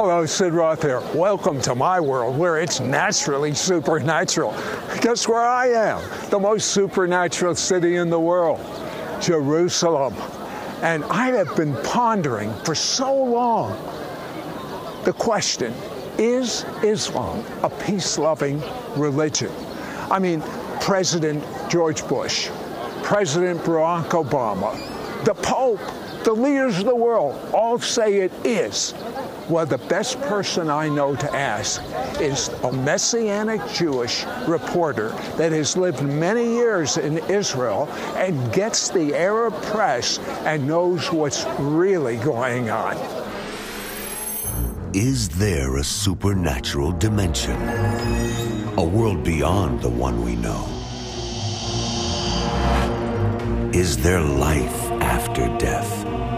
Hello, Sid Roth here. Welcome to my world where it's naturally supernatural. Guess where I am? The most supernatural city in the world, Jerusalem. And I have been pondering for so long the question is Islam a peace loving religion? I mean, President George Bush, President Barack Obama, the Pope, the leaders of the world all say it is. Well, the best person I know to ask is a Messianic Jewish reporter that has lived many years in Israel and gets the Arab press and knows what's really going on. Is there a supernatural dimension? A world beyond the one we know? Is there life after death?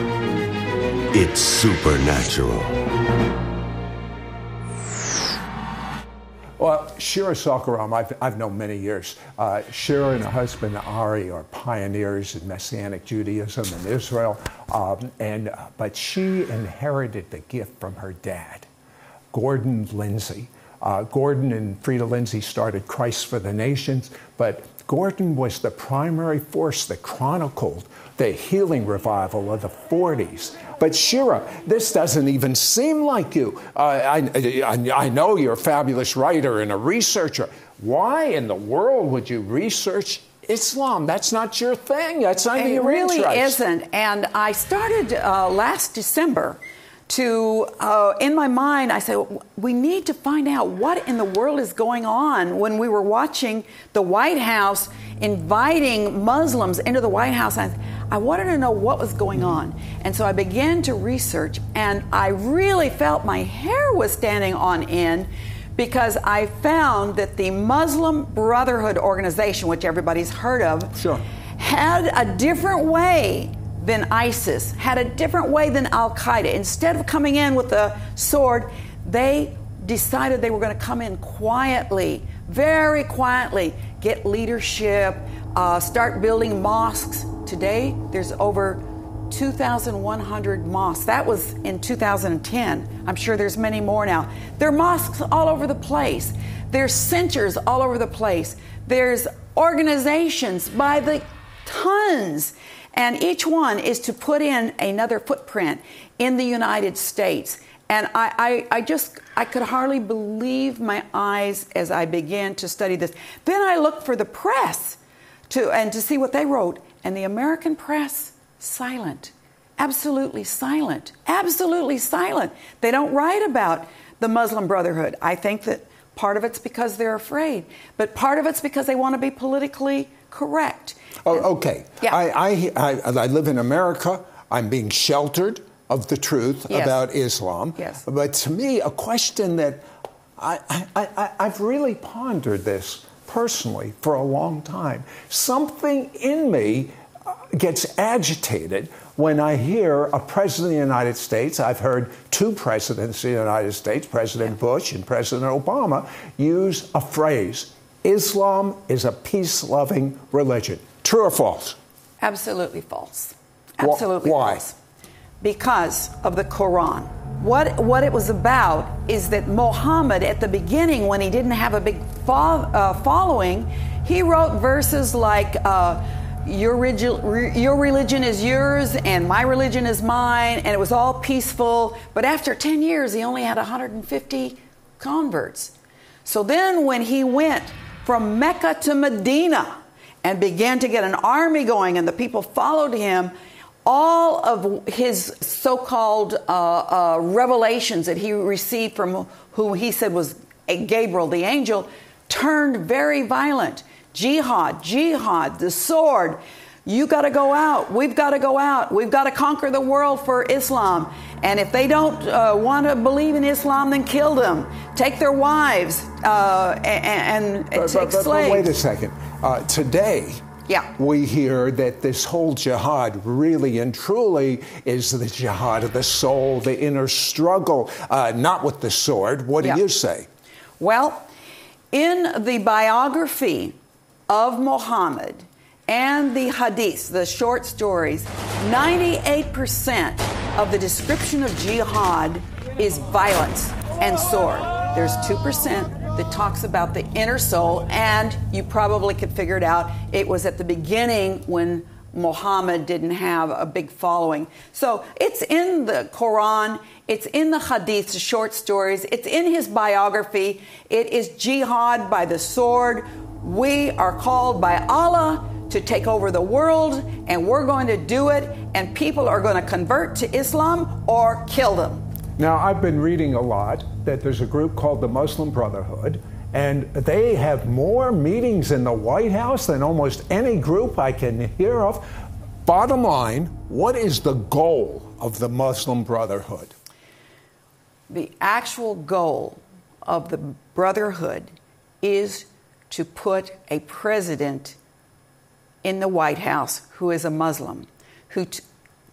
it's supernatural. Well, Shira Sorko-Ram, I've, I've known many years. Uh, Shira and her husband Ari are pioneers in Messianic Judaism in Israel, um, and uh, but she inherited the gift from her dad, Gordon Lindsay. Uh, Gordon and Freda Lindsay started Christ for the Nations, but Gordon was the primary force that chronicled the healing revival of the 40s. But Shira, this doesn't even seem like you. Uh, I, I, I know you're a fabulous writer and a researcher. Why in the world would you research Islam. That's not your thing. That's not it your really interest. isn't. And I started uh, last December to, uh, in my mind, I said, we need to find out what in the world is going on when we were watching the White House inviting Muslims into the White House. I, I wanted to know what was going on. And so I began to research, and I really felt my hair was standing on end because I found that the Muslim Brotherhood organization, which everybody's heard of, Sure. had a different way than ISIS, had a different way than Al Qaeda. Instead of coming in with a sword, they decided they were going to come in quietly, very quietly, get leadership, uh, start building mosques. Today, there's over 2,100 mosques. That was in 2010. I'm sure there's many more now. There are mosques all over the place. There's centers all over the place. There's organizations by the tons. And each one is to put in another footprint in the United States. And I, I, I, just, I could hardly believe my eyes as I began to study this. Then I looked for the press to, and to see what they wrote. And the American press, silent. Absolutely silent. Absolutely silent. They don't write about the Muslim Brotherhood. I think that part of it's because they're afraid, but part of it's because they want to be politically correct. Oh, okay. Yeah. I, I, I, I live in America. I'm being sheltered of the truth Yes. about Islam. Yes. But to me, a question that I, I, I, I've really pondered this personally for a long time. Something in me uh, gets agitated when I hear a president of the United States, I've heard two presidents of the United States, President Bush and President Obama, use a phrase Islam is a peace loving religion. True or false? Absolutely false. Absolutely why? false. Because of the Quran. What, what it was about is that Muhammad, at the beginning, when he didn't have a big fo- uh, following, he wrote verses like, uh, your, regi- your religion is yours and my religion is mine, and it was all peaceful. But after 10 years, he only had 150 converts. So then, when he went from Mecca to Medina and began to get an army going, and the people followed him, all of his so called uh, uh, revelations that he received from who he said was Gabriel, the angel, turned very violent. Jihad, jihad, the sword. You got to go out. We've got to go out. We've got to conquer the world for Islam. And if they don't uh, want to believe in Islam, then kill them. Take their wives uh, and, and but, take but, but, slaves. wait a second. Uh, today, yeah. we hear that this whole jihad really and truly is the jihad of the soul, the inner struggle, uh, not with the sword. What do yeah. you say? Well, in the biography of Muhammad, and the hadiths, the short stories, 98% of the description of jihad is violence and sword. There's 2% that talks about the inner soul, and you probably could figure it out. It was at the beginning when Muhammad didn't have a big following. So it's in the Quran, it's in the hadiths, short stories, it's in his biography. It is jihad by the sword. We are called by Allah to take over the world, and we're going to do it, and people are going to convert to Islam or kill them. Now, I've been reading a lot that there's a group called the Muslim Brotherhood, and they have more meetings in the White House than almost any group I can hear of. Bottom line, what is the goal of the Muslim Brotherhood? The actual goal of the Brotherhood is to put a president in the White House who is a Muslim, who t-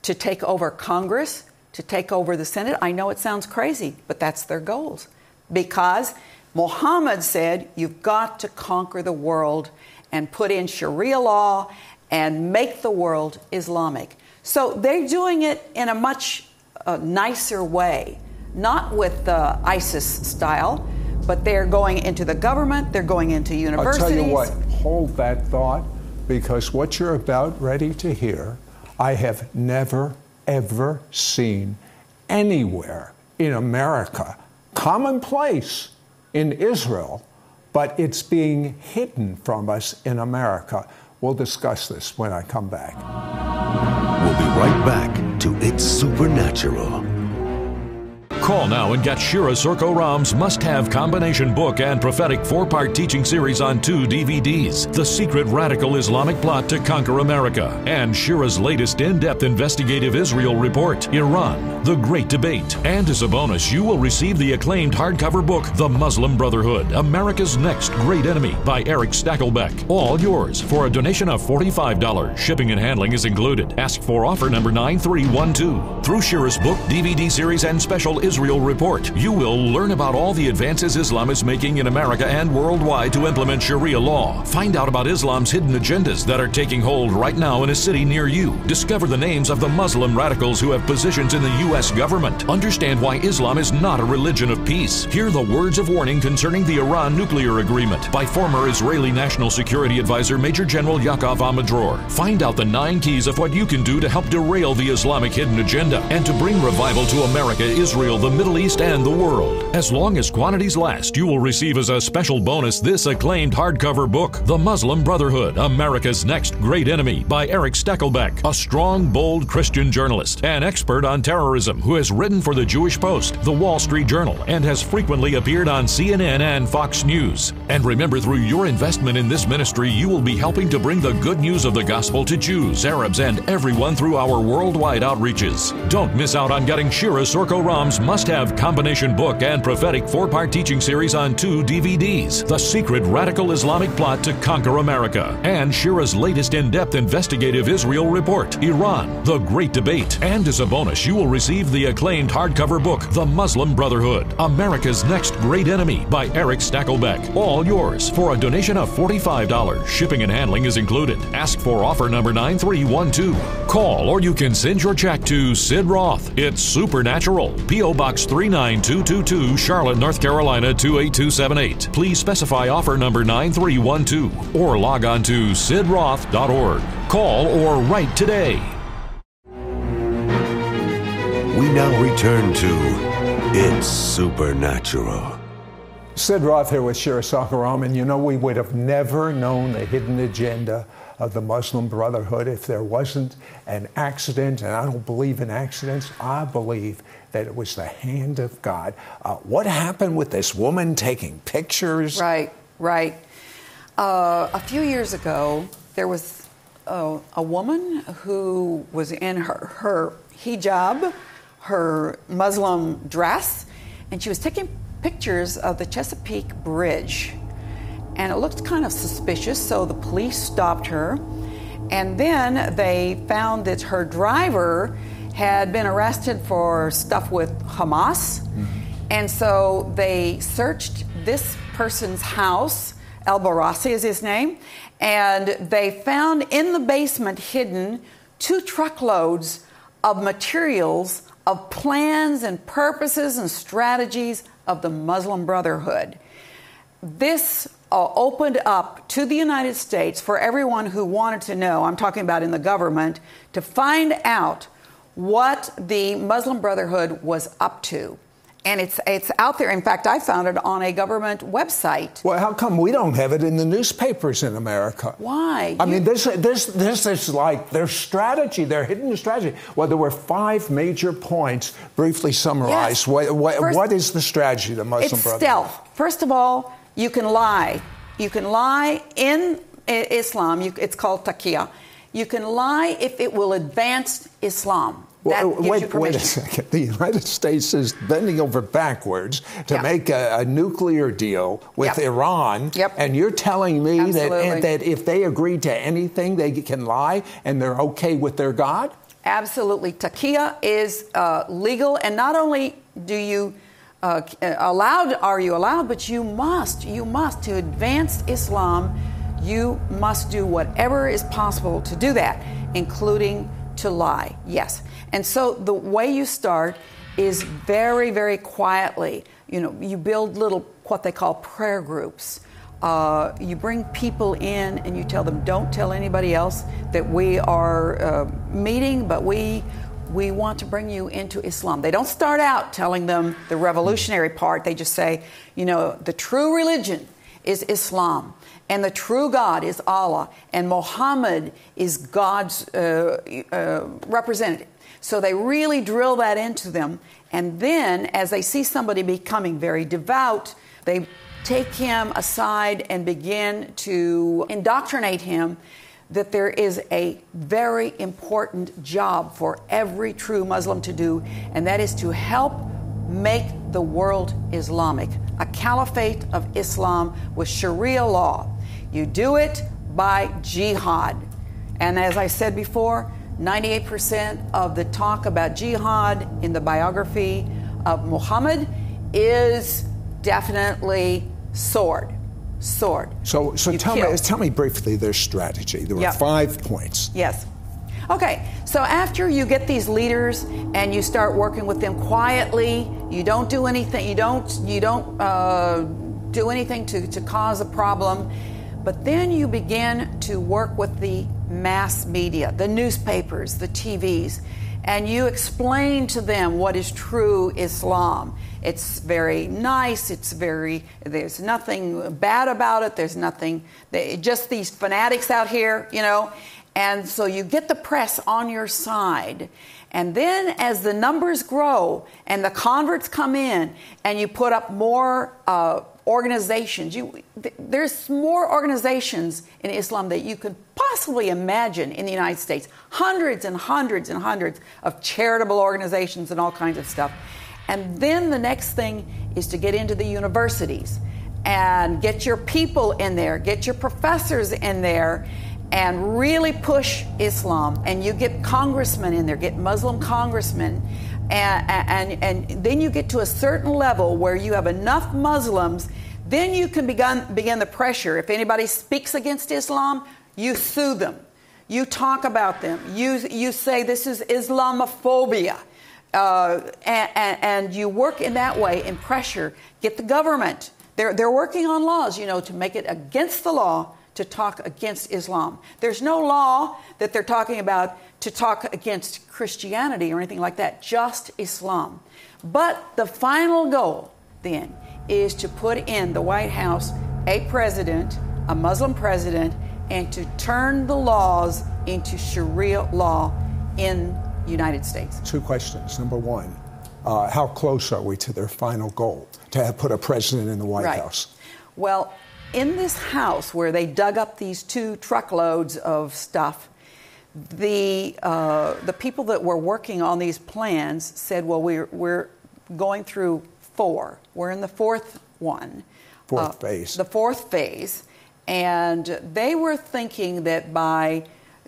to take over Congress, to take over the Senate. I know it sounds crazy, but that's their goals. Because Muhammad said, you've got to conquer the world and put in Sharia law and make the world Islamic. So they're doing it in a much uh, nicer way, not with the ISIS style, but they're going into the government, they're going into universities. I'll tell you what, hold that thought because what you're about ready to hear, I have never, ever seen anywhere in America. Commonplace in Israel, but it's being hidden from us in America. We'll discuss this when I come back. We'll be right back to It's Supernatural. Call now and get Shira Sorko Ram's must have combination book and prophetic four part teaching series on two DVDs The Secret Radical Islamic Plot to Conquer America, and Shira's latest in depth investigative Israel report, Iran, The Great Debate. And as a bonus, you will receive the acclaimed hardcover book, The Muslim Brotherhood America's Next Great Enemy by Eric Stakelbeck. All yours for a donation of $45. Shipping and handling is included. Ask for offer number 9312. Through Shira's book, DVD series, and special Israel Israel Report. You will learn about all the advances Islam is making in America and worldwide to implement Sharia law. Find out about Islam's hidden agendas that are taking hold right now in a city near you. Discover the names of the Muslim radicals who have positions in the U.S. government. Understand why Islam is not a religion of peace. Hear the words of warning concerning the Iran nuclear agreement by former Israeli National Security Advisor Major General Yaakov Amidror. Find out the nine keys of what you can do to help derail the Islamic hidden agenda and to bring revival to America, Israel, the the Middle East, and the world. As long as quantities last, you will receive as a special bonus this acclaimed hardcover book, The Muslim Brotherhood America's Next Great Enemy by Eric Stakelbeck, a strong, bold Christian journalist, an expert on terrorism who has written for the Jewish Post, the Wall Street Journal, and has frequently appeared on CNN and Fox News. And remember, through your investment in this ministry, you will be helping to bring the good news of the gospel to Jews, Arabs, and everyone through our worldwide outreaches. Don't miss out on getting Shira Sorko Ram's must have combination book and prophetic four part teaching series on two DVDs The Secret Radical Islamic Plot to Conquer America, and Shira's latest in depth investigative Israel report, Iran, The Great Debate. And as a bonus, you will receive the acclaimed hardcover book, The Muslim Brotherhood America's Next Great Enemy by Eric Stakelbeck. All yours for a donation of $45. Shipping and handling is included. Ask for offer number 9312. Call or you can send your check to Sid Roth. It's Supernatural. P.O. Box 39222, Charlotte, North Carolina 28278. Please specify offer number 9312 or log on to sidroth.org. Call or write today. We now return to It's Supernatural. Sid Roth here with Shira Sorko and you know, we would have never known the hidden agenda of the Muslim Brotherhood if there wasn't an accident, and I don't believe in accidents. I believe that it was the hand of God. Uh, what happened with this woman taking pictures? Right, right. Uh, a few years ago, there was a, a woman who was in her, her hijab, her Muslim dress, and she was taking pictures of the Chesapeake Bridge. And it looked kind of suspicious, so the police stopped her. And then they found that her driver had been arrested for stuff with Hamas. Mm-hmm. And so they searched this person's house. Elbarasse is his name. And they found in the basement hidden two truckloads of materials, of plans and purposes and strategies of the Muslim Brotherhood. This uh, opened up to the United States for everyone who wanted to know, I'm talking about in the government, to find out what the Muslim Brotherhood was up to. And it's, it's out there. In fact, I found it on a government website. Well, how come we don't have it in the newspapers in America? Why? I you... mean, this, this, this is like their strategy, their hidden strategy. Well, there were five major points, briefly summarized. Yes. What, what, First, what is the strategy, of the Muslim it's Brotherhood? stealth. First of all, you can lie. You can lie in Islam. You, it's called taqiyya. You can lie if it will advance Islam. Well, wait, wait a second. The United States is bending over backwards to make a, a, nuclear deal with yep. Iran. Yep. And you're telling me that, that if they agree to anything, they can lie and they're okay with their God? Absolutely. Taqiyya is uh, legal, and not only do you uh, allowed are you allowed, but you must you must to advance Islam. You must do whatever is possible to do that, including to lie. Yes. And so the way you start is very, very quietly. You know, you build little, what they call prayer groups. Uh, you bring people in and you tell them, don't tell anybody else that we are uh, meeting, but we we want to bring you into Islam. They don't start out telling them the revolutionary part. They just say, you know, the true religion is Islam, and the true God is Allah, and Muhammad is God's uh, uh, representative. So they really drill that into them. And then, as they see somebody becoming very devout, they take him aside and begin to indoctrinate him that there is a very important job for every true Muslim to do, and that is to help make the world Islamic, a caliphate of Islam with Sharia law. You do it by jihad. And as I said before, 98% of the talk about jihad in the biography of Muhammad is definitely sword. Sword. So, so tell me, tell me briefly their strategy. There were yep. five points. Yes. Okay, so after you get these leaders and you start working with them quietly, you don't do anything. You don't. You don't uh, do anything to, to cause a problem. But then you begin to work with the mass media, the newspapers, the TVs, and you explain to them what is true Islam. It's very nice, it's very, there's nothing bad about it, there's nothing, just these fanatics out here, you know. And so you get the press on your side. And then as the numbers grow and the converts come in and you put up more uh, organizations. You, there's more organizations in Islam that you could possibly imagine in the United States. Hundreds and hundreds and hundreds of charitable organizations and all kinds of stuff. And then the next thing is to get into the universities and get your people in there, get your professors in there, and really push Islam. And you get congressmen in there, get Muslim congressmen and, and, and then you get to a certain level where you have enough Muslims, then you can begin, begin the pressure. If anybody speaks against Islam, you sue them. You talk about them. You, you say this is Islamophobia. Uh, and, and, you work in that way in pressure. Get the government. They're, they're working on laws, you know, to make it against the law to talk against Islam. There's no law that they're talking about to talk against Christianity or anything like that, just Islam. But the final goal then is to put in the White House a president, a Muslim president, and to turn the laws into Sharia law in the United States. Two questions. Number one, uh, how close are we to their final goal to have put a president in the White right. House? Well, in this house where they dug up these two truckloads of stuff, the, uh, the people that were working on these plans said, well, we're, we're going through four. We're in the fourth one. Fourth uh, phase. The fourth phase. And they were thinking that by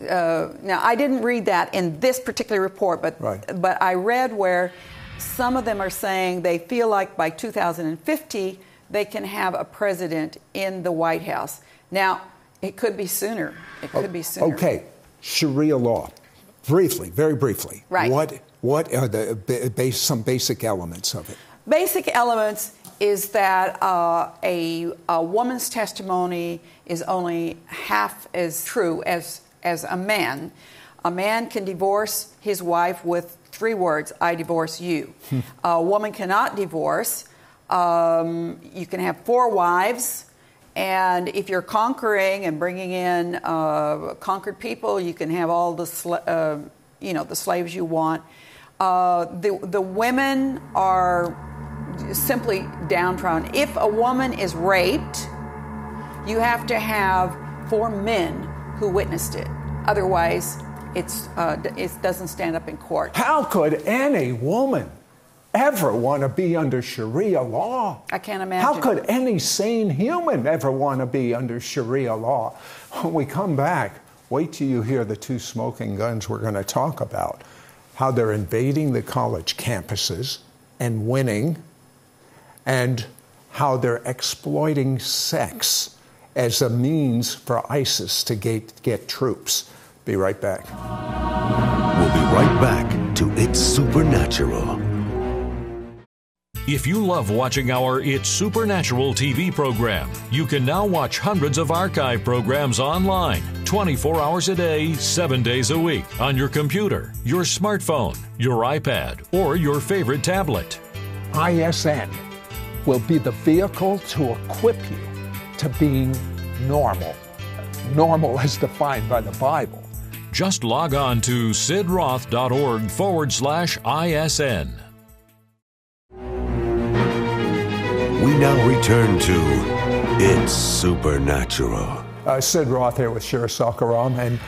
uh, now I didn't read that in this particular report, but right. but I read where some of them are saying they feel like by 2050 they can have a president in the White House. Now it could be sooner. It could be sooner. Okay, Sharia law. Briefly, very briefly. Right. What what are the base, some basic elements of it? Basic elements is that uh, a, a woman's testimony is only half as true as as a man. A man can divorce his wife with three words I divorce you. Hmm. a woman cannot divorce. Um, you can have four wives. And if you're conquering and bringing in uh, conquered people, you can have all the, sl- uh, you know, the slaves you want. Uh, the, the women are simply downtrodden. If a woman is raped, you have to have four men who witnessed it. Otherwise, it's, uh, it doesn't stand up in court. How could any woman ever want to be under Sharia law? I can't imagine. How could any sane human ever want to be under Sharia law? When we come back, wait till you hear the two smoking guns we're going to talk about how they're invading the college campuses and winning, and how they're exploiting sex as a means for ISIS to get, get troops. Be right back. We'll be right back to It's Supernatural. If you love watching our It's Supernatural TV program, you can now watch hundreds of archive programs online 24 hours a day, 7 days a week on your computer, your smartphone, your iPad, or your favorite tablet. ISN will be the vehicle to equip you to being normal. Normal as defined by the Bible. Just log on to sidroth.org forward slash ISN. We now return to It's Supernatural. Uh, Sid Roth here with Shira Sorko-Ram, and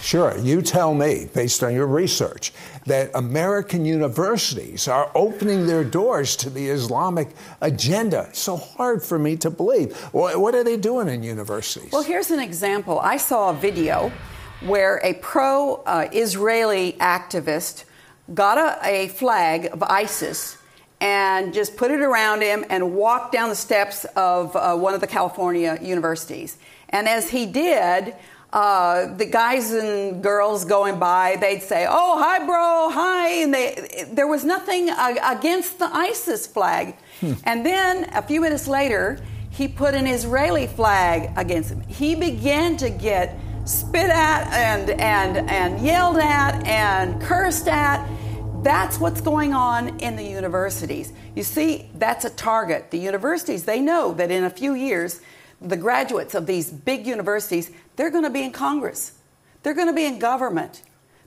Sure, you tell me, based on your research, that American universities are opening their doors to the Islamic agenda. So hard for me to believe. What are they doing in universities? Well, here's an example. I saw a video where a pro uh, Israeli activist got a, a flag of ISIS and just put it around him and walked down the steps of uh, one of the California universities. And as he did, uh, the guys and girls going by, they'd say, "Oh, hi, bro, hi," and they, there was nothing uh, against the ISIS flag. Hmm. And then a few minutes later, he put an Israeli flag against him. He began to get spit at and and and yelled at and cursed at. That's what's going on in the universities. You see, that's a target. The universities, they know that in a few years, the graduates of these big universities, they're going to be in Congress. They're going to be in government.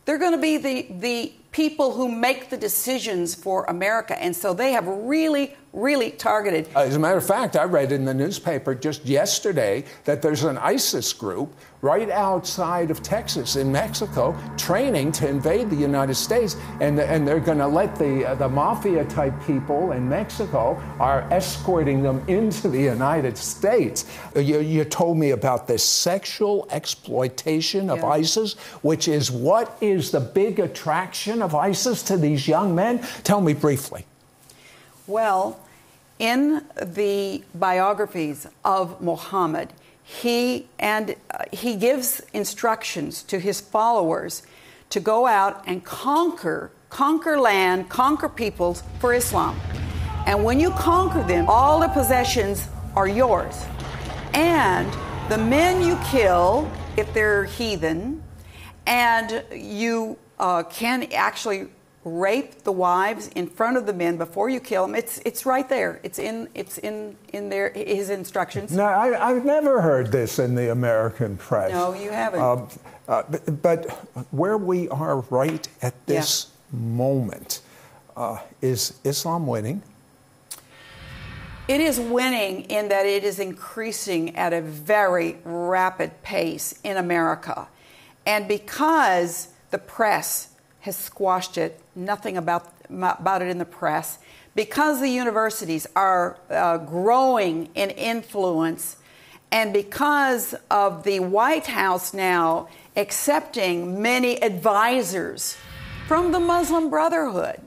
They're going to be the, the people who make the decisions for America. And so they have really, really targeted. As a matter of fact, I read in the newspaper just yesterday that there's an ISIS group right outside of Texas in Mexico training to invade the United States. And, and they're going to let the, uh, the mafia type people in Mexico are escorting them into the United States. You, you told me about this sexual exploitation of yeah. ISIS, which is what is the big attraction of ISIS to these young men? Tell me briefly. Well, in the biographies of Muhammad, he and uh, he gives instructions to his followers to go out and conquer conquer land conquer peoples for islam. And when you conquer them all the possessions are yours. And the men you kill if they're heathen and you uh, can actually rape the wives in front of the men before you kill them. It's it's right there. It's in it's in in there his instructions. No, I, have never heard this in the American press. No, you haven't. Um, uh, but, but, where we are right at this yeah. moment uh, is Islam winning. It is winning in that it is increasing at a very rapid pace in America. And because the press has squashed it, nothing about, about it in the press, because the universities are uh, growing in influence, and because of the White House now accepting many advisors from the Muslim Brotherhood,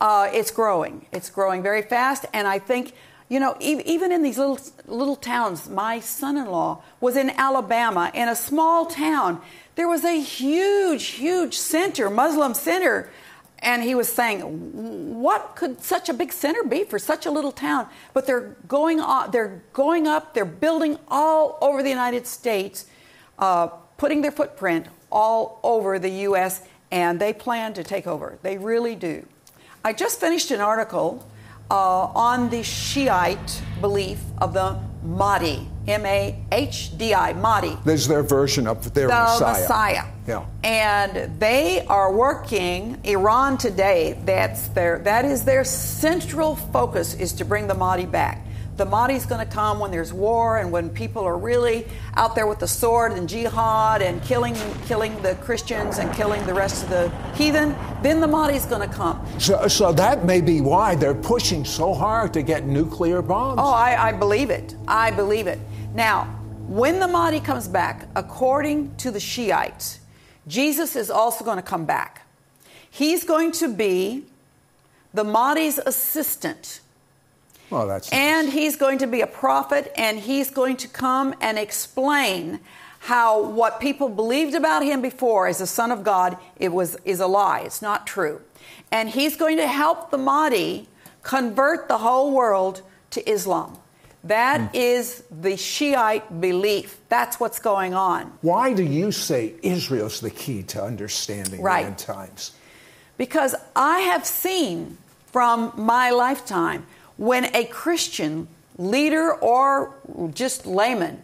uh, it's growing. It's growing very fast, and I think you know, even in these little little towns, my son-in-law was in Alabama in a small town. There was a huge, huge center, Muslim center, and he was saying, "What could such a big center be for such a little town?" But they're going on, they're going up, they're building all over the United States, uh, putting their footprint all over the U.S., and they plan to take over. They really do. I just finished an article uh, on the Shiite belief of the Mahdi, M A H D I, Mahdi. This is their version of their the Messiah. Messiah. Yeah. And they are working Iran today. That's their that is their central focus is to bring the Mahdi back. The Mahdi's going to come when there's war and when people are really out there with the sword and jihad and killing killing the Christians and killing the rest of the heathen. Then the Mahdi's going to come. So, so that may be why they're pushing so hard to get nuclear bombs. Oh, I, I believe it. I believe it. Now, when the Mahdi comes back, according to the Shiites, Jesus is also going to come back. He's going to be the Mahdi's assistant. Well, that's And he's going to be a prophet and he's going to come and explain how what people believed about him before as the son of God it was is a lie. It's not true. And he's going to help the Mahdi convert the whole world to Islam. That Hmm. is the Shiite belief. That's what's going on. Why do you say Israel's the key to understanding Right. the end times? Because I have seen from my lifetime when a Christian leader or just layman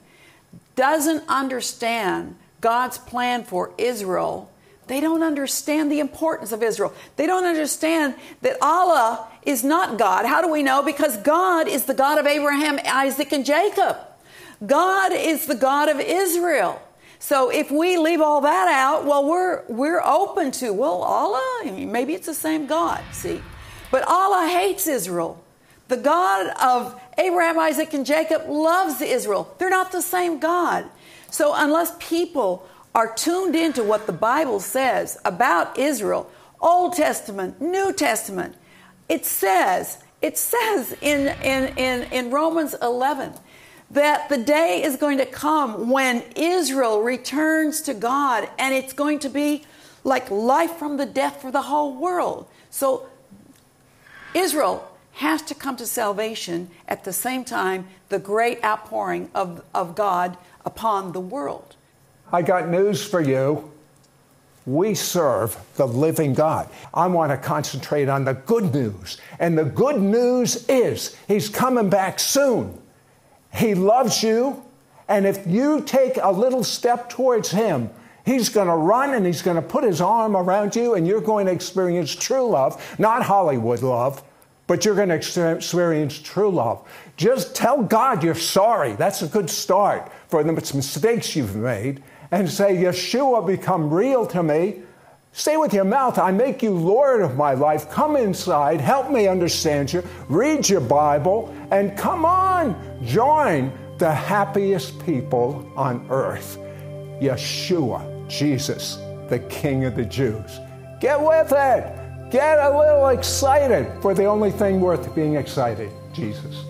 doesn't understand God's plan for Israel, they don't understand the importance of Israel. They don't understand that Allah is not God. How do we know? Because God is the God of Abraham, Isaac, and Jacob. God is the God of Israel. So if we leave all that out, well, we're we're open to well, Allah. Maybe it's the same God. See, but Allah hates Israel. The God of Abraham, Isaac, and Jacob loves Israel. They're not the same God. So unless people are tuned into what the Bible says about Israel, Old Testament, New Testament, it says it says in in in, in Romans 11 that the day is going to come when Israel returns to God and it's going to be like life from the death for the whole world. So Israel has to come to salvation at the same time the great outpouring of, of God upon the world. I got news for you. We serve the living God. I want to concentrate on the good news. And the good news is He's coming back soon. He loves you. And if you take a little step towards Him, He's going to run and He's going to put His arm around you, and you're going to experience true love, not Hollywood love, but you're going to experience true love. Just tell God you're sorry. That's a good start for the mistakes you've made. And say, Yeshua, become real to me. Say with your mouth, I make you Lord of my life. Come inside, help me understand you, read your Bible, and come on, join the happiest people on earth. Yeshua, Jesus, the King of the Jews. Get with it. Get a little excited for the only thing worth being excited Jesus.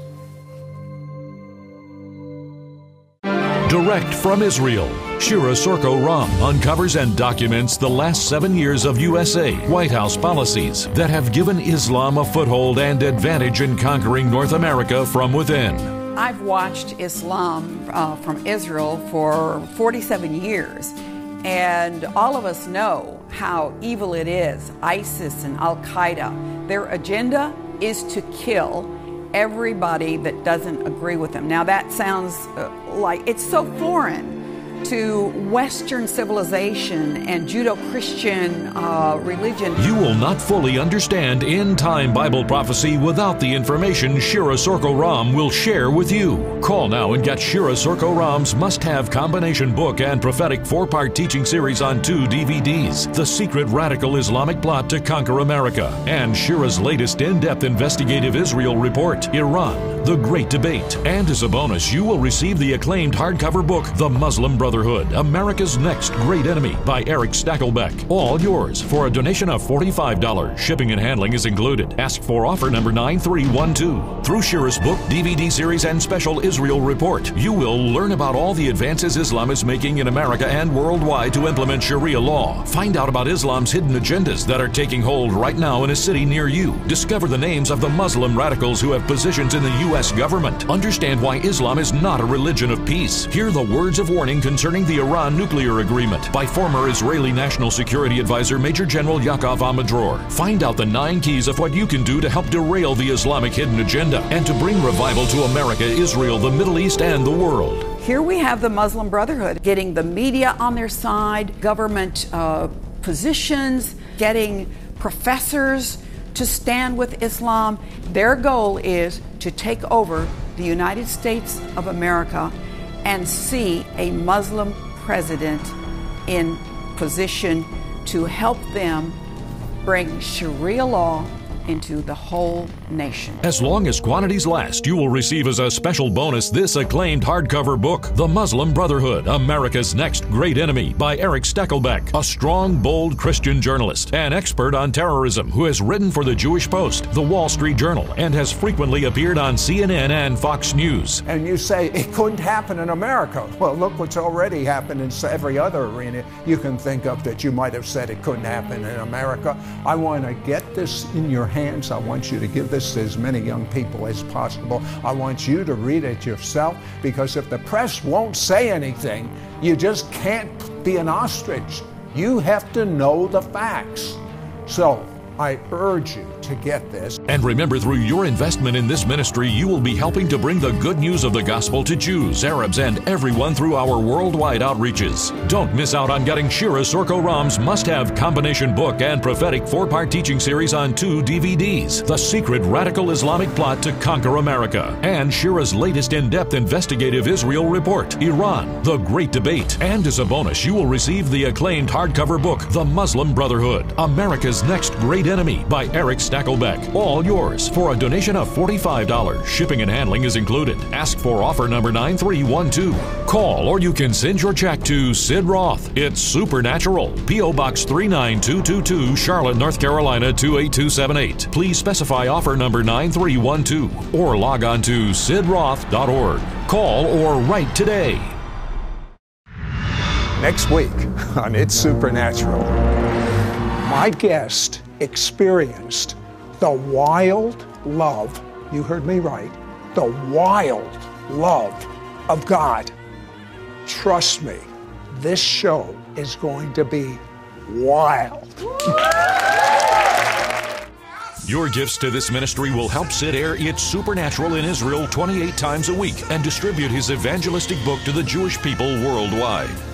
Direct from Israel, Shira Sorko Ram uncovers and documents the last seven years of USA White House policies that have given Islam a foothold and advantage in conquering North America from within. I've watched Islam uh, from Israel for 47 years, and all of us know how evil it is. ISIS and Al Qaeda, their agenda is to kill everybody that doesn't agree with them. Now, that sounds uh, like it's so foreign to Western civilization and Judeo Christian uh, religion. You will not fully understand end time Bible prophecy without the information Shira Sorko Ram will share with you. Call now and get Shira Sorko Ram's must have combination book and prophetic four part teaching series on two DVDs The Secret Radical Islamic Plot to Conquer America and Shira's latest in depth investigative Israel report, Iran, The Great Debate. And as a bonus, you will receive the acclaimed hardcover book, The Muslim Brotherhood America's Next Great Enemy by Eric Stakelbeck. All yours for a donation of $45. Shipping and handling is included. Ask for offer number 9312. Through Shira's book, DVD series, and special Israel report, you will learn about all the advances Islam is making in America and worldwide to implement Sharia law. Find out about Islam's hidden agendas that are taking hold right now in a city near you. Discover the names of the Muslim radicals who have positions in the U.S. government. Understand why Islam is not a religion of peace. Hear the words of warning concerning the Iran nuclear agreement by former Israeli National Security Advisor Major General Yaakov Amidror. Find out the nine keys of what you can do to help derail the Islamic hidden agenda and to bring revival to America, Israel, the Middle East, and the world. Here we have the Muslim Brotherhood getting the media on their side, government uh, positions, getting professors to stand with Islam. Their goal is to take over the United States of America and see a Muslim president in position to help them bring Sharia law into the whole nation. As long as quantities last, you will receive as a special bonus this acclaimed hardcover book, The Muslim Brotherhood America's Next Great Enemy by Eric Stakelbeck, a strong, bold Christian journalist, an expert on terrorism who has written for the Jewish Post, the Wall Street Journal, and has frequently appeared on CNN and Fox News. And you say it couldn't happen in America. Well, look what's already happened in every other arena you can think of that you might have said it couldn't happen in America. I want to get this in your hands. I want you to give this to as many young people as possible. I want you to read it yourself because if the press won't say anything, you just can't be an ostrich. You have to know the facts. So I urge you to get this. And remember, through your investment in this ministry, you will be helping to bring the good news of the gospel to Jews, Arabs, and everyone through our worldwide outreaches. Don't miss out on getting Shira Sorko Ram's must have combination book and prophetic four part teaching series on two DVDs The Secret Radical Islamic Plot to Conquer America, and Shira's latest in depth investigative Israel report, Iran, The Great Debate. And as a bonus, you will receive the acclaimed hardcover book, The Muslim Brotherhood America's Next Great Enemy by Eric Stakelbeck. All yours for a donation of $45. Shipping and handling is included. Ask for offer number 9312. Call or you can send your check to Sid Roth. It's Supernatural. P.O. Box 39222, Charlotte, North Carolina 28278. Please specify offer number 9312 or log on to sidroth.org. Call or write today. Next week on It's Supernatural, my guest experienced the wild love, you heard me right, the wild love of God. Trust me, this show is going to be wild. Your gifts to this ministry will help Sid air It's Supernatural in Israel 28 times a week and distribute his evangelistic book to the Jewish people worldwide.